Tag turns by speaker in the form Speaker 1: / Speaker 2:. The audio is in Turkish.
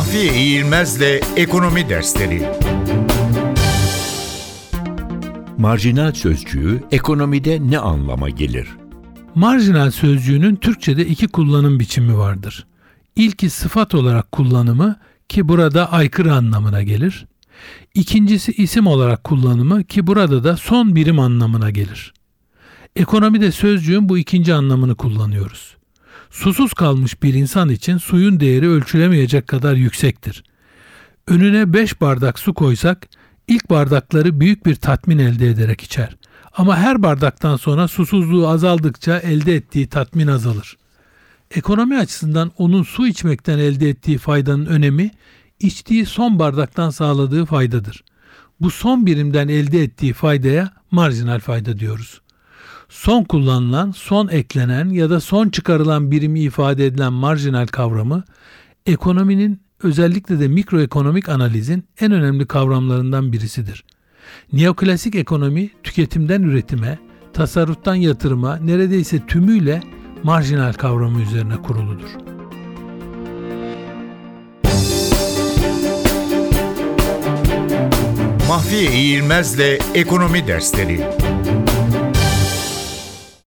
Speaker 1: Mahfiye İğilmez'le Ekonomi Dersleri
Speaker 2: Marjinal sözcüğü ekonomide ne anlama gelir?
Speaker 3: Marjinal sözcüğünün Türkçe'de iki kullanım biçimi vardır. İlki sıfat olarak kullanımı ki burada aykırı anlamına gelir. İkincisi isim olarak kullanımı ki burada da son birim anlamına gelir. Ekonomide sözcüğün bu ikinci anlamını kullanıyoruz. Susuz kalmış bir insan için suyun değeri ölçülemeyecek kadar yüksektir. Önüne 5 bardak su koysak ilk bardakları büyük bir tatmin elde ederek içer. Ama her bardaktan sonra susuzluğu azaldıkça elde ettiği tatmin azalır. Ekonomi açısından onun su içmekten elde ettiği faydanın önemi içtiği son bardaktan sağladığı faydadır. Bu son birimden elde ettiği faydaya marjinal fayda diyoruz. Son kullanılan, son eklenen ya da son çıkarılan birimi ifade edilen marjinal kavramı ekonominin özellikle de mikroekonomik analizin en önemli kavramlarından birisidir. Neoklasik ekonomi tüketimden üretime, tasarruftan yatırıma neredeyse tümüyle marjinal kavramı üzerine kuruludur.
Speaker 1: Mahfiye İğilmez'le Ekonomi Dersleri